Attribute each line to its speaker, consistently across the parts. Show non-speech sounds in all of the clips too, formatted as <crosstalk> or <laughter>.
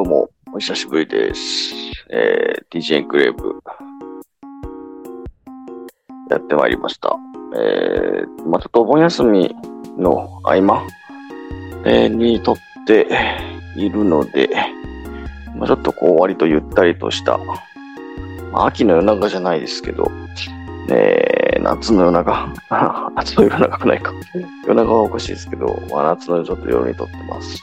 Speaker 1: どうも、お久しぶりです。えー、DJ エンクレーブ、やってまいりました。えー、まあちょっとお盆休みの合間、えーにとっているので、まあちょっとこう、割とゆったりとした、まあ秋の夜中じゃないですけど、えー、夏の夜中、<laughs> 夏の夜中くないか。夜中はおかしいですけど、まあ夏の夜ちょっと夜にとってます。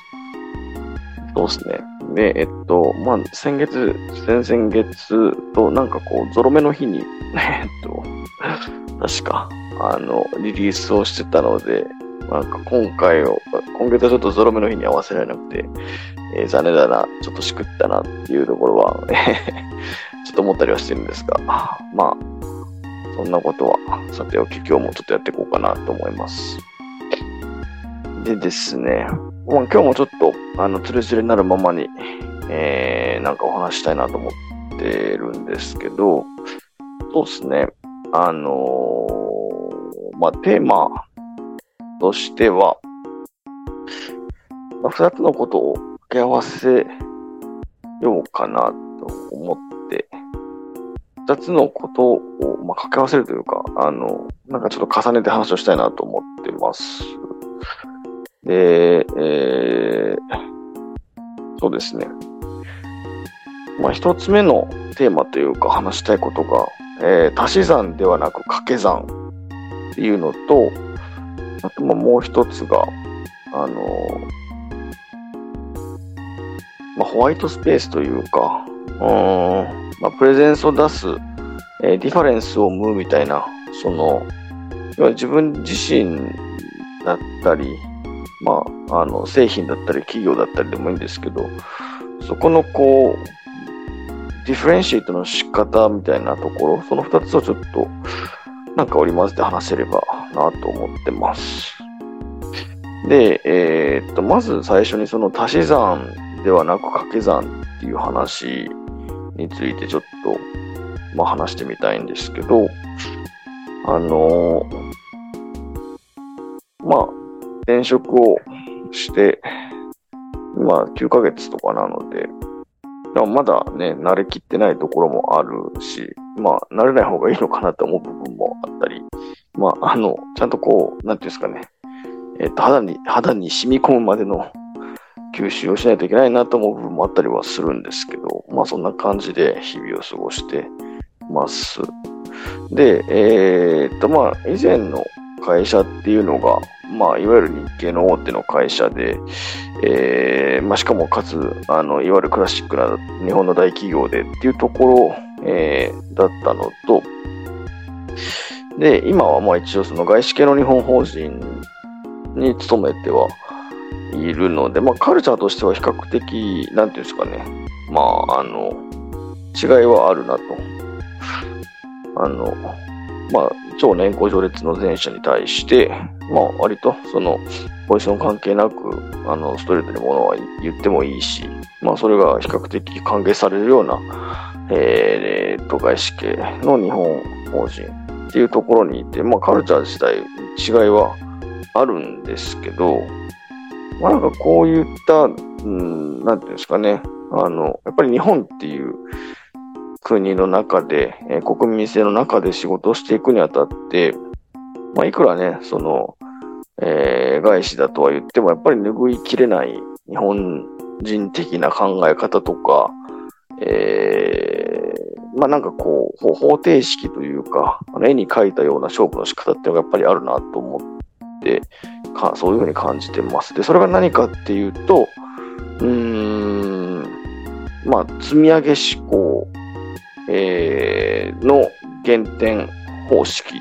Speaker 1: そうですね。で、えっと、まあ、先月、先々月と、なんかこう、ゾロ目の日に、<laughs> えっと、確か、あの、リリースをしてたので、なんか今回を、今月はちょっとゾロ目の日に合わせられなくて、えー残念だな、ちょっとしくったなっていうところは、え <laughs> ちょっと思ったりはしてるんですが、まあ、そんなことは、さておき、今日もちょっとやっていこうかなと思います。でですね、ま、今日もちょっと、あの、つれつれになるままに、えー、なんかお話したいなと思ってるんですけど、そうですね、あのーまあ、テーマとしては、まあ、二つのことを掛け合わせようかなと思って、二つのことを、まあ、掛け合わせるというか、あの、なんかちょっと重ねて話をしたいなと思ってます。で、えー、そうですね。まあ、一つ目のテーマというか話したいことが、えー足し算ではなく掛け算っていうのと、あとまあもう一つが、あのまあ、ホワイトスペースというか、うーん、まあ、プレゼンスを出す、えーディファレンスを生むみたいな、その、自分自身だったり、まあ、あの、製品だったり、企業だったりでもいいんですけど、そこのこう、 differentiate の仕方みたいなところ、その二つをちょっと、なんか織り交ぜて話せればなと思ってます。で、えーっと、まず最初にその足し算ではなく掛け算っていう話についてちょっと、まあ話してみたいんですけど、あのーまあ、転職をして、まあ9ヶ月とかなので、でもまだね、慣れきってないところもあるし、まあ、慣れない方がいいのかなと思う部分もあったり、まあ、あの、ちゃんとこう、なんていうんですかね、えっと、肌に、肌に染み込むまでの吸収をしないといけないなと思う部分もあったりはするんですけど、まあ、そんな感じで日々を過ごしてます。で、えーっと、まあ、以前の会社っていうのが、まあ、いわゆる日系の大手の会社で、えーまあ、しかもかつ、あの、いわゆるクラシックな日本の大企業でっていうところ、えーだったのと、で、今はまあ一応その外資系の日本法人に勤めてはいるので、まあカルチャーとしては比較的、なんていうんですかね、まあ、あの、違いはあるなと。あの、まあ、超年功序列の前者に対して、まあ、割と、その、ポジション関係なく、あの、ストレートにものは言ってもいいし、まあ、それが比較的歓迎されるような、えー、えーと、外資系の日本法人っていうところにいて、まあ、カルチャー自体違いはあるんですけど、まあ、なんかこういった、うん、なんていうんですかね、あの、やっぱり日本っていう国の中で、えー国民性の中で仕事をしていくにあたって、まあ、いくらね、その、えー外資だとは言っても、やっぱり拭いきれない日本人的な考え方とか、えーまあなんかこう、方程式というか、あの絵に描いたような勝負の仕方っていうのがやっぱりあるなと思って、かそういうふうに感じてます。で、それが何かっていうと、うーん、まあ、積み上げ思考、えーの減点方式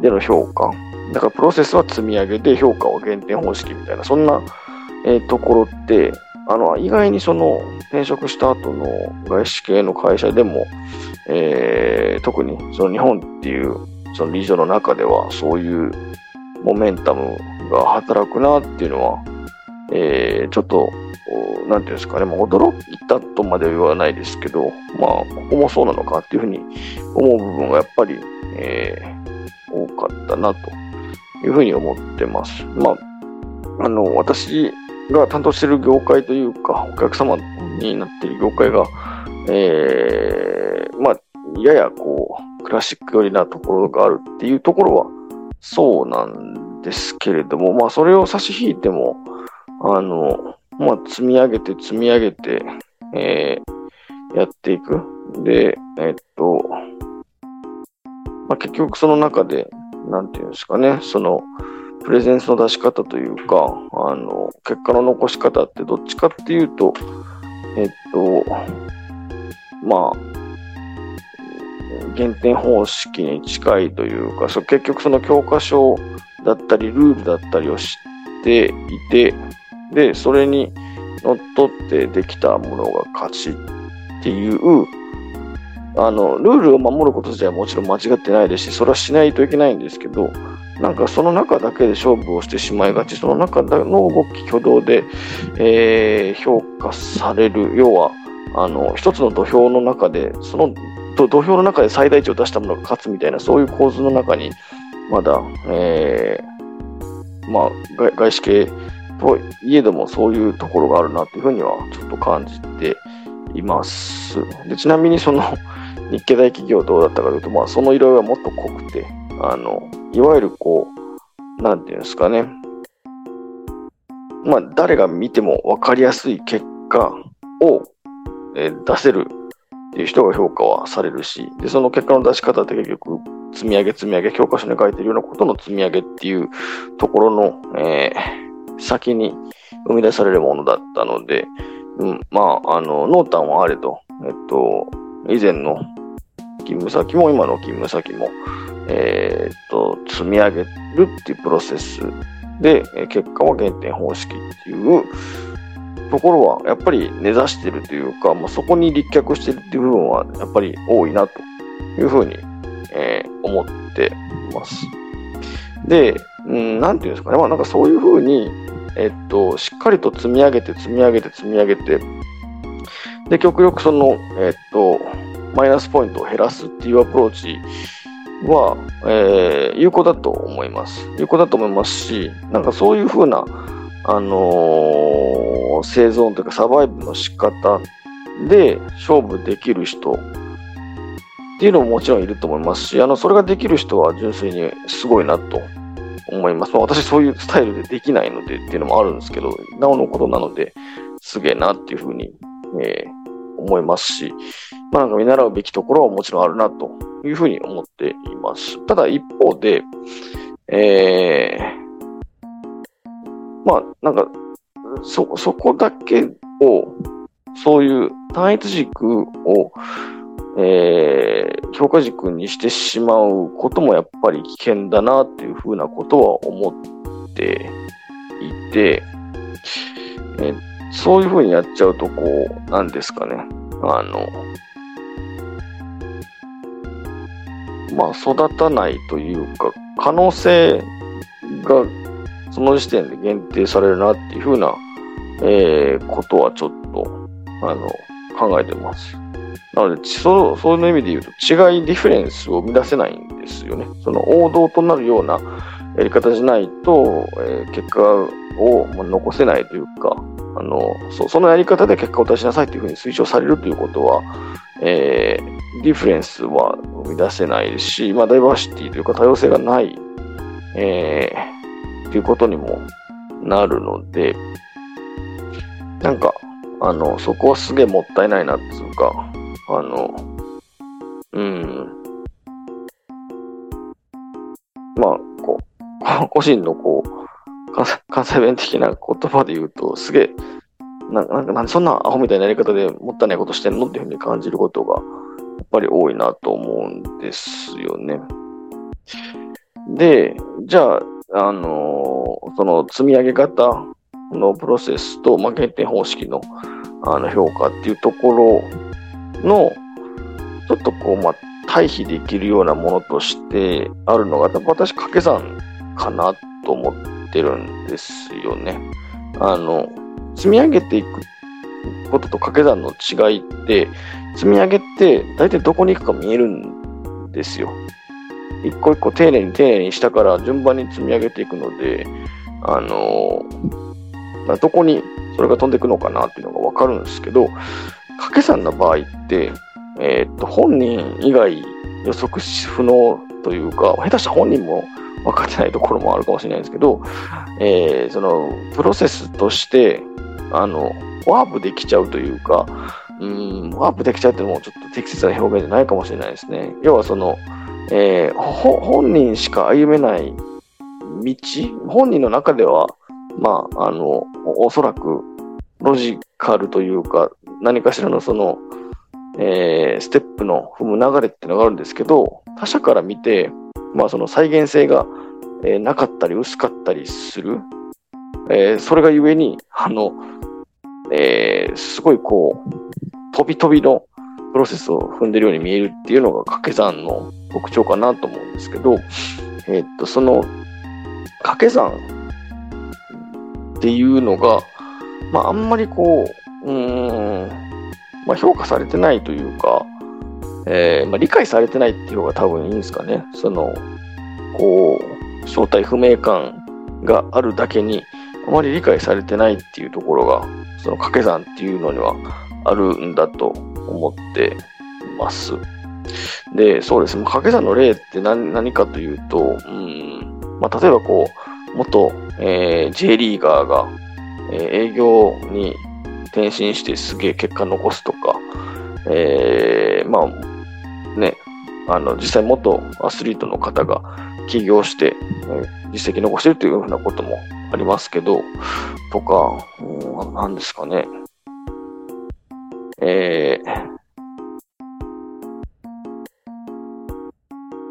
Speaker 1: での評価。だからプロセスは積み上げで評価は減点方式みたいな、そんな、えーところって、あの、意外にその転職した後の外資系の会社でも、えー特にその日本っていうそのリージョンの中ではそういうモメンタムが働くなっていうのは、えーちょっと、なんていうんですかね、まあ、驚いたとまでは言わないですけど、まあ、ここもそうなのかっていうふうに思う部分がやっぱり、えー多かったなというふうに思ってます。まあ、あの、私が担当している業界というか、お客様になっている業界が、えー、まあ、ややこう、クラシック寄りなところがあるっていうところは、そうなんですけれども、まあ、それを差し引いても、あの、まあ、積み上げて積み上げて、えー、やっていく。で、えっと、まあ、結局その中で、なんていうんですかね、その、プレゼンスの出し方というか、あの、結果の残し方ってどっちかっていうと、えっと、まあ、減点方式に近いというか、そ結局その教科書だったり、ルールだったりを知っていて、で、それにのっとってできたものが勝ちっていう、あの、ルールを守ること自体はもちろん間違ってないですし、それはしないといけないんですけど、なんかその中だけで勝負をしてしまいがち、その中の動き挙動で、えー、評価される、要は、あの、一つの土俵の中で、その土俵の中で最大値を出したものが勝つみたいな、そういう構図の中に、まだ、えー、まあ、外資系といえどもそういうところがあるなというふうにはちょっと感じています。でちなみにその <laughs> 日系大企業どうだったかというと、まあ、その色々はもっと濃くて、あの、いわゆるこう、なんていうんですかね、まあ、誰が見ても分かりやすい結果を、え出せるっていう人が評価はされるし、で、その結果の出し方って結局、積み上げ積み上げ、教科書に書いてるようなことの積み上げっていうところの、えー先に生み出されるものだったので、うん、まあ、あの、濃淡はあれと、えっと、以前の勤務先も今の勤務先も、えー、っと、積み上げるっていうプロセスで、結果は減点方式っていうところは、やっぱり根ざしてるというか、まあ、そこに立脚してるっていう部分は、やっぱり多いなというふうに、えー、思ってます。で、うん、なんていうんですかね、まあなんかそういうふうに、えっと、しっかりと積み上げて積み上げて積み上げて、で、極力その、えっと、マイナスポイントを減らすっていうアプローチは、えー、有効だと思います。有効だと思いますし、なんかそういうふうな、あのー、生存というかサバイブの仕方で勝負できる人っていうのももちろんいると思いますし、あの、それができる人は純粋にすごいなと思います。まあ、私そういうスタイルでできないのでっていうのもあるんですけど、なおのことなので、すげえなっていうふうに、えー、思いますし、まあなんか見習うべきところはもちろんあるなというふうに思っています。ただ一方で、えー、まあなんか、そ、そこだけを、そういう単一軸をえー、評価軸にしてしまうこともやっぱり危険だなっていうふうなことは思っていて、え、そういうふうにやっちゃうと、こう、なんですかね、あの、まあ、育たないというか、可能性がその時点で限定されるなっていうふうな、えー、ことはちょっと、あの、考えてます。なので、そうそういう意味で言うと、違い、 difference を生み出せないんですよね。その王道となるようなやり方じゃないと、えー、結果を残せないというか、あのそそのやり方で結果を出しなさいというふうに推奨されるということは、えー、 difference は生み出せないですし、まあ、ダイバーシティというか多様性がない、えー、ということにもなるので、なんか、あの、そこはすげえもったいないなっていうか、あの、うん。まあ、こう、<laughs> 個人のこう、関西弁的な言葉で言うと、すげえ、ななんか、そんなアホみたいなやり方でもったいないことしてんのっていうふうに感じることが、やっぱり多いなと思うんですよね。で、じゃあ、あのー、その積み上げ方のプロセスと、まあ、減点方式のあの評価っていうところの、ちょっとこう、まあ、対比できるようなものとしてあるのが、多分私、掛け算かなと思ってるんですよね。あの、積み上げていくことと掛け算の違いって、積み上げって大体どこに行くか見えるんですよ。一個一個丁寧に丁寧に下から順番に積み上げていくので、あの、どこにそれが飛んでいくのかなっていうのがわかるんですけど、掛け算の場合って、えー、っと、本人以外予測不能というか、下手したら本人も分かってないところもあるかもしれないんですけど、えー、その、プロセスとして、あの、ワープできちゃうというか、うん、ワープできちゃうっていうのもちょっと適切な表現じゃないかもしれないですね。要はその、えー、本人しか歩めない道、本人の中では、まあ、あの、おそらくロジカルというか、何かしらのその、えー、ステップの踏む流れっていうのがあるんですけど、他者から見て、まあその再現性が、えー、なかったり薄かったりする。えー、それがゆえに、あの、えー、すごいこう、飛び飛びのプロセスを踏んでるように見えるっていうのが掛け算の特徴かなと思うんですけど、え、っと、その掛け算っていうのが、まあ、あんまりこう、うん、まあ、評価されてないというか、えー、まあ、理解されてないっていう方が多分いいんですかね。その、こう、正体不明感があるだけに、あまり理解されてないっていうところが、その掛け算っていうのにはあるんだと思ってます。で、そうですね。掛け算の例って何何かというと、うん、まあ、例えばこう、元、えー、J リーガーが、えー、営業に転身してすげえ結果残すとか、えー、まあ、ね、あの、実際元アスリートの方が起業して、実績残してるというふうなこともありますけど、とか、うん、何ですかね。えー、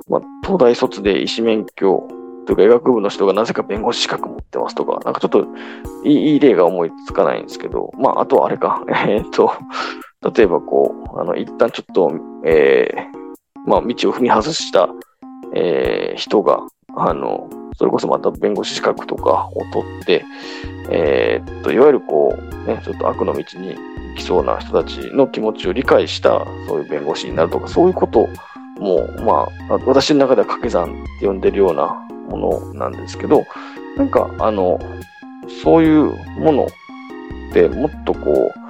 Speaker 1: まあ、東大卒で医師免許とか医学部の人がなぜか弁護士資格持ってますとか、なんかちょっといいいい例が思いつかないんですけど、まあ、あとはあれか、<laughs> えー、っと、例えばこう、あの、一旦ちょっと、えー、まあ、道を踏み外した、えー、人が、あの、それこそまた弁護士資格とかを取って、えー、っと、いわゆるこう、ね、ちょっと悪の道に行きそうな人たちの気持ちを理解した、そういう弁護士になるとか、そういうこともう、まあ、私の中では掛け算って呼んでるようなものなんですけど、なんか、あの、そういうものってもっとこう、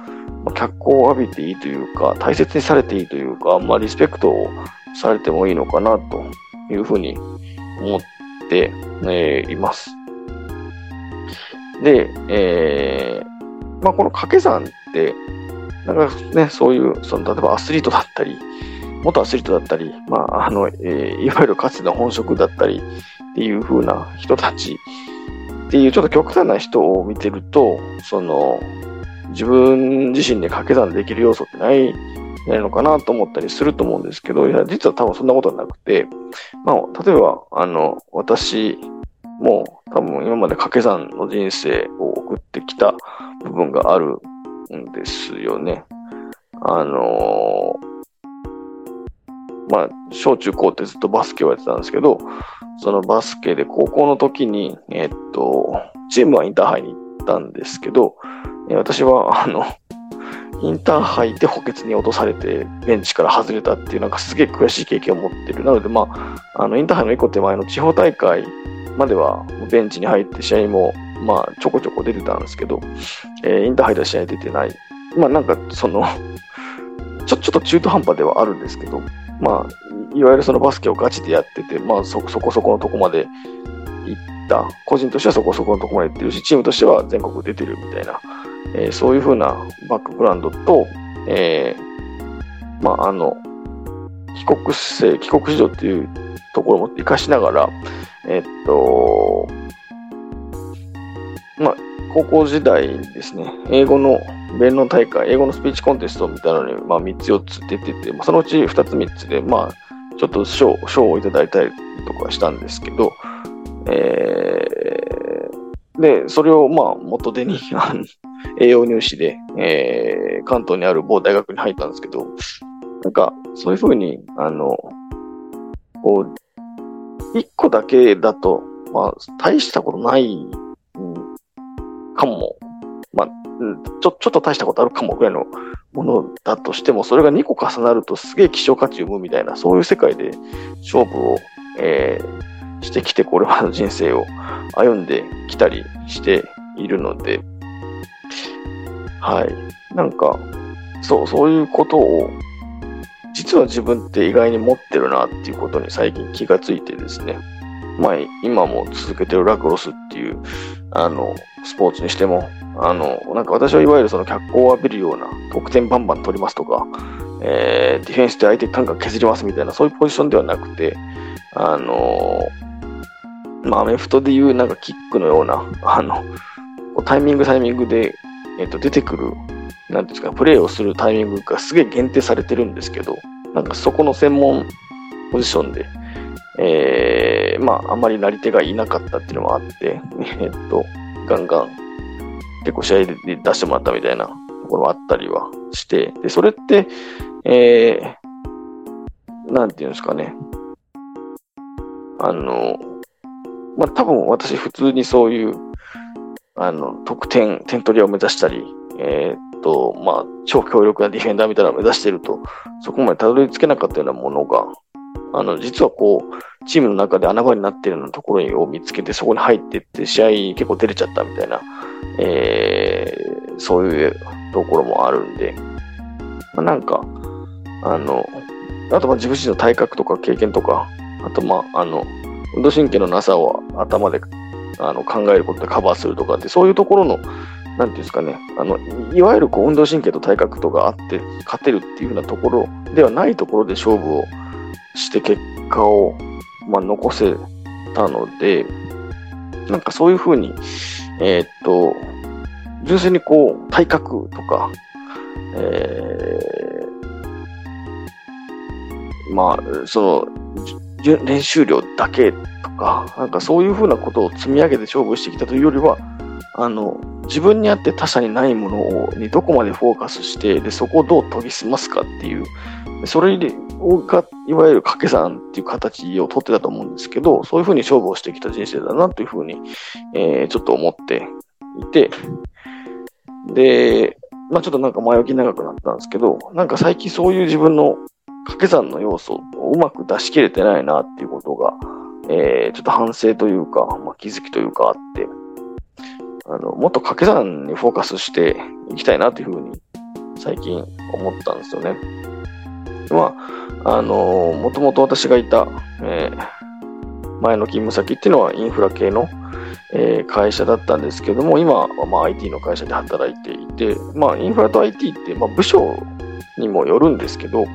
Speaker 1: 脚光を浴びていいというか、大切にされていいというか、まあ、リスペクトをされてもいいのかなというふうに思って、えー、います。で、えー、まあ、この掛け算って、なんかね、そういう、その、例えばアスリートだったり、元アスリートだったり、まあ、あの、えー、いわゆるかつての本職だったりっていう風な人たちっていうちょっと極端な人を見てると、その、自分自身で掛け算できる要素ってないないのかなと思ったりすると思うんですけど、いや、実は多分そんなことはなくて、まあ、例えば、あの、私も多分今まで掛け算の人生を送ってきた部分があるんですよね。あのまあ、小中高ってずっとバスケをやってたんですけど、そのバスケで高校の時に、えっと、チームはインターハイに行ったんですけど、私は、あの、インターハイで補欠に落とされて、ベンチから外れたっていう、なんかすげえ悔しい経験を持ってる。なので、まあ、あの、インターハイの一個手前の地方大会までは、ベンチに入って試合も、まあ、ちょこちょこ出てたんですけど、えー、インターハイでは試合出てない。まあ、なんか、そのちょ、ちょっと中途半端ではあるんですけど、まあ、いわゆるそのバスケをガチでやってて、まあそ、そこそこのとこまで行った。個人としてはそこそこのとこまで行ってるし、チームとしては全国出てるみたいな、えー、そういうふうなバックグラウンドと、えー、まあ、あの、帰国生、帰国子女っていうところも活かしながら、えー、っと、まあ、高校時代ですね、英語の弁論大会、英語のスピーチコンテストみたいなのに、まあ、3つ4つ出てて、まあ、そのうち2つ3つで、まあ、ちょっと賞賞をいただいたりとかしたんですけど、えー、で、それをまあ元手に <laughs> 栄養入試で、えー、関東にある某大学に入ったんですけど、なんか、そういうふうに、あの、こう、一個だけだと、まあ、大したことない、うんかも、ちょ、ちょっと大したことあるかもぐらいのものだとしても、それが2個重なるとすげえ希少価値を生むみたいな、そういう世界で勝負を、えー、してきて、これまでの人生を歩んできたりしているので、はい。なんか、そう、そういうことを、実は自分って意外に持ってるなっていうことに最近気がついてですね。まあ、今も続けてるラクロスっていう、あの、スポーツにしても、あの、なんか私はいわゆるその脚光を浴びるような得点バンバン取りますとか、えー、ディフェンスで相手感覚削りますみたいな、そういうポジションではなくて、あのまあ、アメフトでいうなんかキックのような、あの、タイミングタイミングで、えっ、と、出てくる、なんですか、プレーをするタイミングがすげえ限定されてるんですけど、なんかそこの専門ポジションで、えー、まあ、あんまりなり手がいなかったっていうのもあって、<laughs> えっと、ガンガン、結構試合で出してもらったみたいなところもあったりはして、で、それって、えー、なんていうんですかね、あの、まあ、多分私普通にそういう、あの、得点、点取りを目指したり、えー、っと、まあ、超強力なディフェンダーみたいなのを目指してると、そこまでたどり着けなかったようなものが、あの、実はこう、チームの中で穴場になっているようなところを見つけて、そこに入っていって、試合結構出れちゃったみたいな、えー、そういうところもあるんで、まあ、なんか、あの、あとまあ自分自身の体格とか経験とか、あとまあ、あの、運動神経のなさを頭であの考えることでカバーするとかって、そういうところの、なんていうんですかね、あのいわゆるこう運動神経と体格とかあって勝てるっていうようなところではないところで勝負をして結果を、まあ、残せたので、なんかそういうふうに、えー、っと、純粋にこう体格とか、えー、まあ、その練習量だけとか、なんかそういうふうなことを積み上げて勝負してきたというよりは、あの、自分にあって他者にないものをにどこまでフォーカスして、で、そこをどう研ぎ澄ますかっていう、それが、いわゆる掛け算っていう形をとってたと思うんですけど、そういうふうに勝負をしてきた人生だなというふうに、えー、ちょっと思っていて、で、まあちょっとなんか前置き長くなったんですけど、なんか最近そういう自分の掛け算の要素をうまく出し切れてないなっていうことが、えー、ちょっと反省というか、まあ、気づきというかあって、あの、もっと掛け算にフォーカスしていきたいなというふうに最近思ったんですよね。まあ、あのもともと私がいた、えー、前の勤務先っていうのはインフラ系の、えー、会社だったんですけども、今は、まあ、IT の会社で働いていて、まあ、インフラと IT って、まあ、部署にもよるんですけど、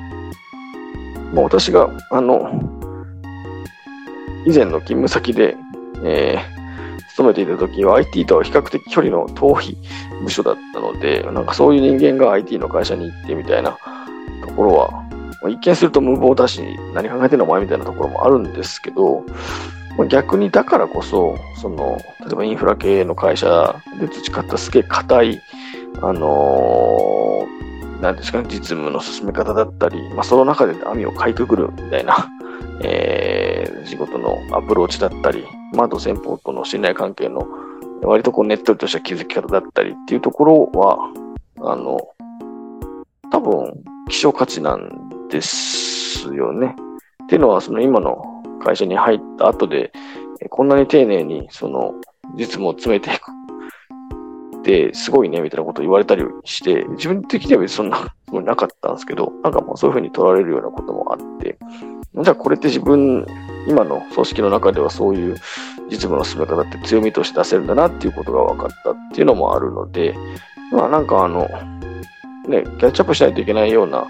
Speaker 1: まあ、私が、あの、以前の勤務先で、えー、勤めていた時は IT と比較的距離の遠い部署だったので、なんかそういう人間が IT の会社に行ってみたいなところは、一見すると無謀だし、何考えてんのお前みたいなところもあるんですけど、逆にだからこそ、その、例えばインフラ系の会社で培ったすげえ硬い、あのーなんですかね、実務の進め方だったり、まあ、その中で網をかいくぐるみたいな、えー、仕事のアプローチだったり、まあ、と先方との信頼関係の割とこうねっとりとした気づき方だったりっていうところは、あの、多分、希少価値なんですよね。っていうのは、その今の会社に入った後で、こんなに丁寧にその実務を詰めていくってすごいね、みたいなことを言われたりして、自分的には別にそんなつもりなかったんですけど、なんかもうそういうふうに取られるようなこともあって、じゃあこれって自分、今の組織の中ではそういう実務の進め方って強みとして出せるんだなっていうことが分かったっていうのもあるので、まあなんかあの、ね、キャッチアップしないといけないような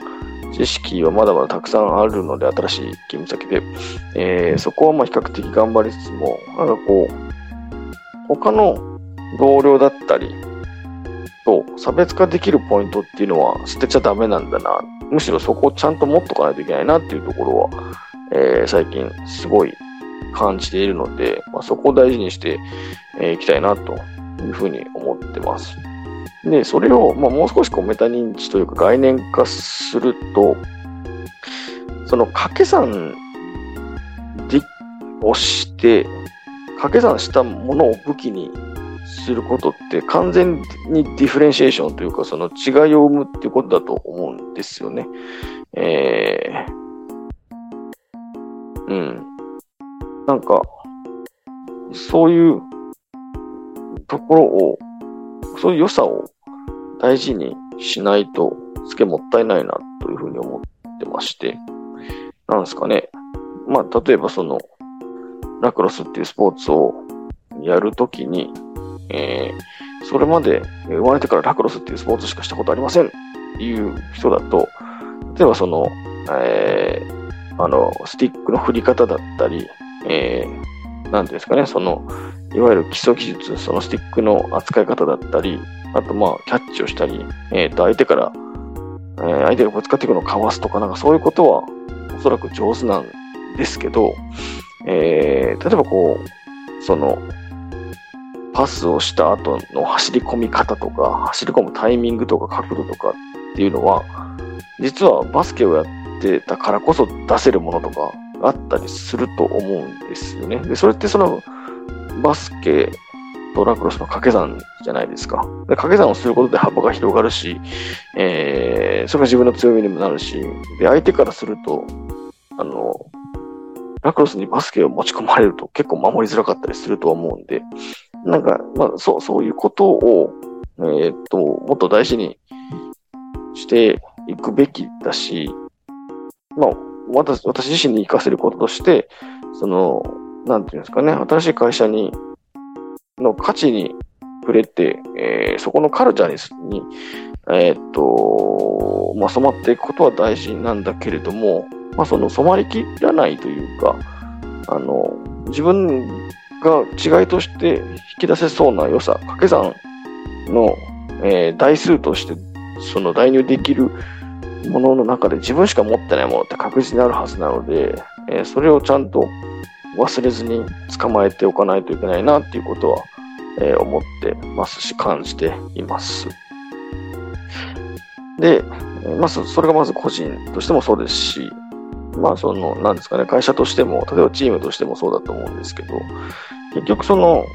Speaker 1: 知識はまだまだたくさんあるので、新しい勤務先で、えー、そこはまあ比較的頑張りつつも、なんかこう、他の同僚だったりと差別化できるポイントっていうのは捨てちゃダメなんだな。むしろそこをちゃんと持っとかないといけないなっていうところは、えー、最近すごい感じているので、まあ、そこを大事にしてい、えー、きたいなというふうに思ってます。で、それを、まあ、もう少しこうメタ認知というか概念化すると、その掛け算をして、掛け算したものを武器にすることって完全にディフレンシエーションというかその違いを生むっていうことだと思うんですよね。えー、うん。なんか、そういうところを、そういう良さを大事にしないと、すげえもったいないなというふうに思ってまして、なんですかね。まあ、例えばその、ラクロスっていうスポーツをやるときに、えー、それまで生まれてからラクロスっていうスポーツしかしたことありませんっていう人だと、例えばその、えー、あの、スティックの振り方だったり、えー、なんですかね、その、いわゆる基礎技術、そのスティックの扱い方だったり、あとまあ、キャッチをしたり、えっ、ー、と、相手から、えー、相手がぶつかっていくのをかわすとか、なんかそういうことは、おそらく上手なんですけど、えー、例えばこう、その、パスをした後の走り込み方とか、走り込むタイミングとか角度とかっていうのは、実はバスケをやってたからこそ出せるものとかあったりすると思うんですよね。で、それってそのバスケとラクロスの掛け算じゃないですか。で掛け算をすることで幅が広がるし、えー、それが自分の強みにもなるし、で、相手からすると、あの、ラクロスにバスケを持ち込まれると結構守りづらかったりすると思うんで、なんか、まあ、そう、そういうことを、えー、っと、もっと大事にしていくべきだし、まあ、私私自身に活かせることとして、その、なんていうんですかね、新しい会社に、の価値に触れて、えー、そこのカルチャーに、えー、っと、まあ、染まっていくことは大事なんだけれども、まあ、その染まりきらないというか、あの、自分が違いとして引き出せそうな良さ、掛け算の、えー、台数としてその代入できるものの中で自分しか持ってないものって確実にあるはずなので、えー、それをちゃんと忘れずに捕まえておかないといけないなっていうことは、えー、思ってますし感じています。で、まず、それがまず個人としてもそうですし、まあ、その、なんですかね、会社としても、例えばチームとしてもそうだと思うんですけど、結局その、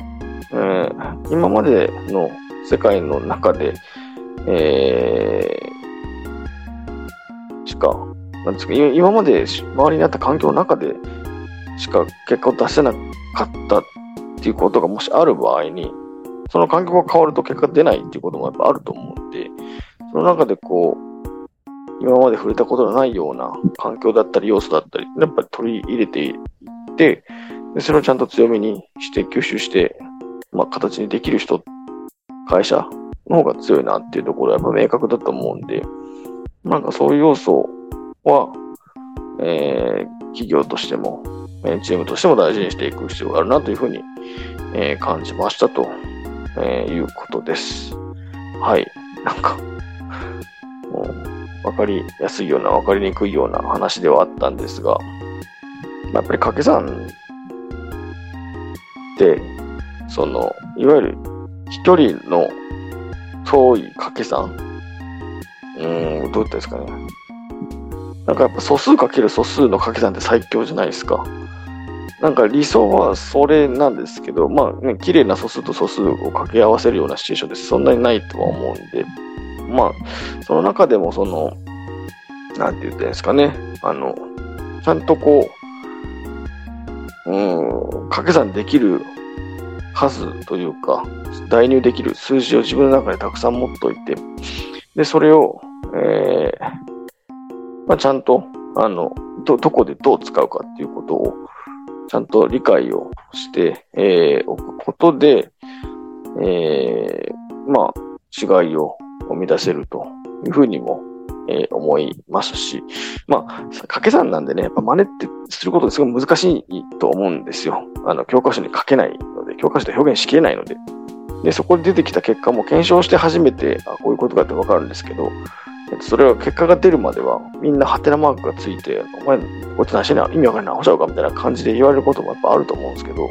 Speaker 1: えー、今までの世界の中で、えー、か、なんですか、今まで周りにあった環境の中でしか結果を出せなかったっていうことがもしある場合に、その環境が変わると結果出ないっていうこともやっぱあると思うんで、その中でこう、今まで触れたことのないような環境だったり要素だったり、やっぱり取り入れていって、でそれをちゃんと強みにして吸収して、まあ、形にできる人、会社の方が強いなっていうところはやっぱ明確だと思うんで、なんかそういう要素は、えー、企業としても、チームとしても大事にしていく必要があるなというふうに、えー、感じましたと、えー、いうことです。はい。なんか、もう、わかりやすいような、わかりにくいような話ではあったんですが、やっぱり掛け算って、その、いわゆる一人の遠い掛け算うん、どう言ったですかね。なんかやっぱ素数かける素数の掛け算って最強じゃないですか。なんか理想はそれなんですけど、まあね、綺麗な素数と素数を掛け合わせるようなシチュエーションってそんなにないとは思うんで、まあ、その中でもその、なんて言ったんですかね、あの、ちゃんとこう、うん、掛け算できる数というか、代入できる数字を自分の中でたくさん持っておいて、で、それを、えー、まあ、ちゃんと、あの、ど、どこでどう使うかっていうことを、ちゃんと理解をして、えー、おくことで、えー、まあ、違いを生み出せるというふうにもえー、思いますし、まあ、掛け算なんでね、やっぱ真似ってすることですごい難しいと思うんですよ。あの、教科書に書けないので、教科書で表現しきれないので。で、そこで出てきた結果も検証して初めて、あ、こういうことかってわかるんですけど、それは結果が出るまでは、みんなハテナマークがついて、お前、こっち何してんの？意味わかんない、直しちゃうかみたいな感じで言われることもやっぱあると思うんですけど、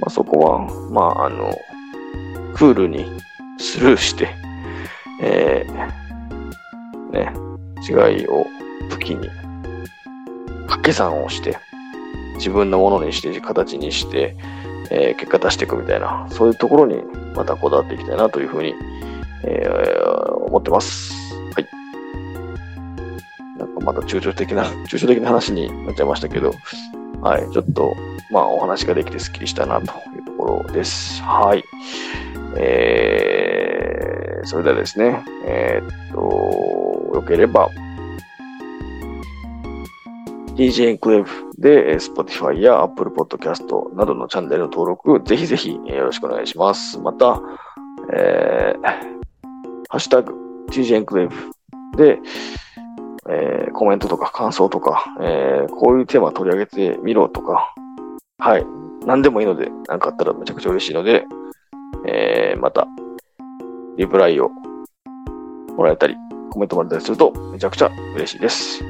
Speaker 1: まあ、そこは、まあ、あの、クールにスルーして、えー、ね、違いを武器に、掛け算をして、自分のものにして、形にして、えー、結果出していくみたいな、そういうところにまたこだわっていきたいなというふうに、えー、思ってます。はい。なんかまた抽象的な、<laughs> 抽象的な話になっちゃいましたけど、はい。ちょっと、まあお話ができてスッキリしたなというところです。はい。えー、それではですね、えー、っと、よければ、DJ エンクレーブで Spotify や Apple Podcast などのチャンネルの登録、ぜひぜひよろしくお願いします。また、えー、ハッシュタグ DJ エンクレーブで、えー、コメントとか感想とか、えー、こういうテーマ取り上げてみろとか、はい、何でもいいので、何かあったらめちゃくちゃ嬉しいので、えー、また、リプライをもらえたり、コメントもらえたりするとめちゃくちゃ嬉しいです。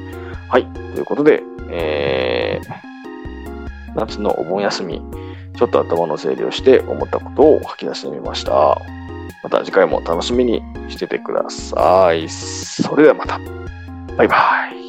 Speaker 1: はい、ということで、えー、夏のお盆休み、ちょっと頭の整理をして思ったことを書き出してみました。また次回も楽しみにしててください。それではまた。バイバイ。